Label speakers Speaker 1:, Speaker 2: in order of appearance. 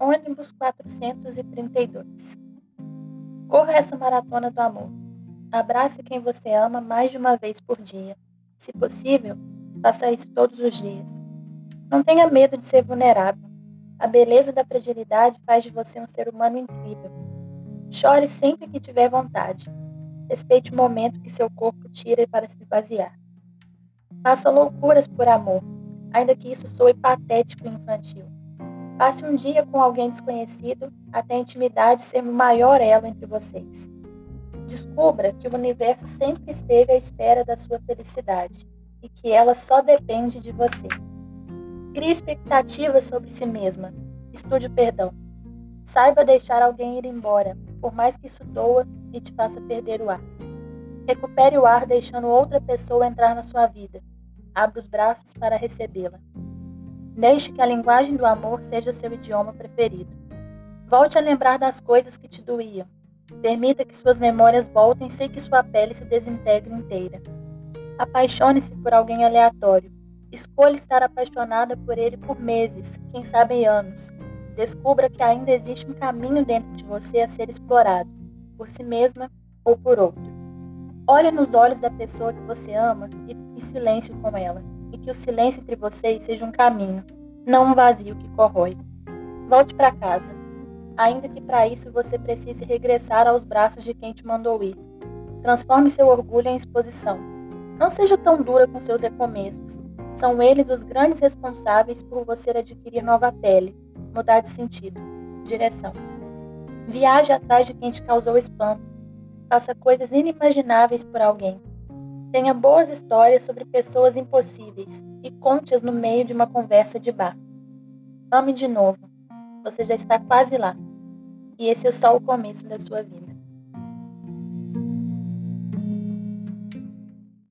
Speaker 1: ônibus 432. Corra essa maratona do amor. Abrace quem você ama mais de uma vez por dia. Se possível, faça isso todos os dias. Não tenha medo de ser vulnerável. A beleza da fragilidade faz de você um ser humano incrível. Chore sempre que tiver vontade. Respeite o momento que seu corpo tira para se esvaziar. Faça loucuras por amor, ainda que isso soe patético e infantil. Passe um dia com alguém desconhecido até a intimidade ser o maior elo entre vocês. Descubra que o universo sempre esteve à espera da sua felicidade e que ela só depende de você. Crie expectativas sobre si mesma. Estude o perdão. Saiba deixar alguém ir embora, por mais que isso doa e te faça perder o ar. Recupere o ar deixando outra pessoa entrar na sua vida. Abra os braços para recebê-la. Deixe que a linguagem do amor seja seu idioma preferido. Volte a lembrar das coisas que te doíam. Permita que suas memórias voltem sem que sua pele se desintegre inteira. Apaixone-se por alguém aleatório. Escolha estar apaixonada por ele por meses, quem sabe anos. Descubra que ainda existe um caminho dentro de você a ser explorado, por si mesma ou por outro. Olhe nos olhos da pessoa que você ama e fique em silêncio com ela, e que o silêncio entre vocês seja um caminho, não um vazio que corrói. Volte para casa, ainda que para isso você precise regressar aos braços de quem te mandou ir. Transforme seu orgulho em exposição. Não seja tão dura com seus recomeços. São eles os grandes responsáveis por você adquirir nova pele, mudar de sentido, direção. Viaje atrás de quem te causou espanto Faça coisas inimagináveis por alguém. Tenha boas histórias sobre pessoas impossíveis e conte-as no meio de uma conversa de bar. Ame de novo. Você já está quase lá. E esse é só o começo da sua vida.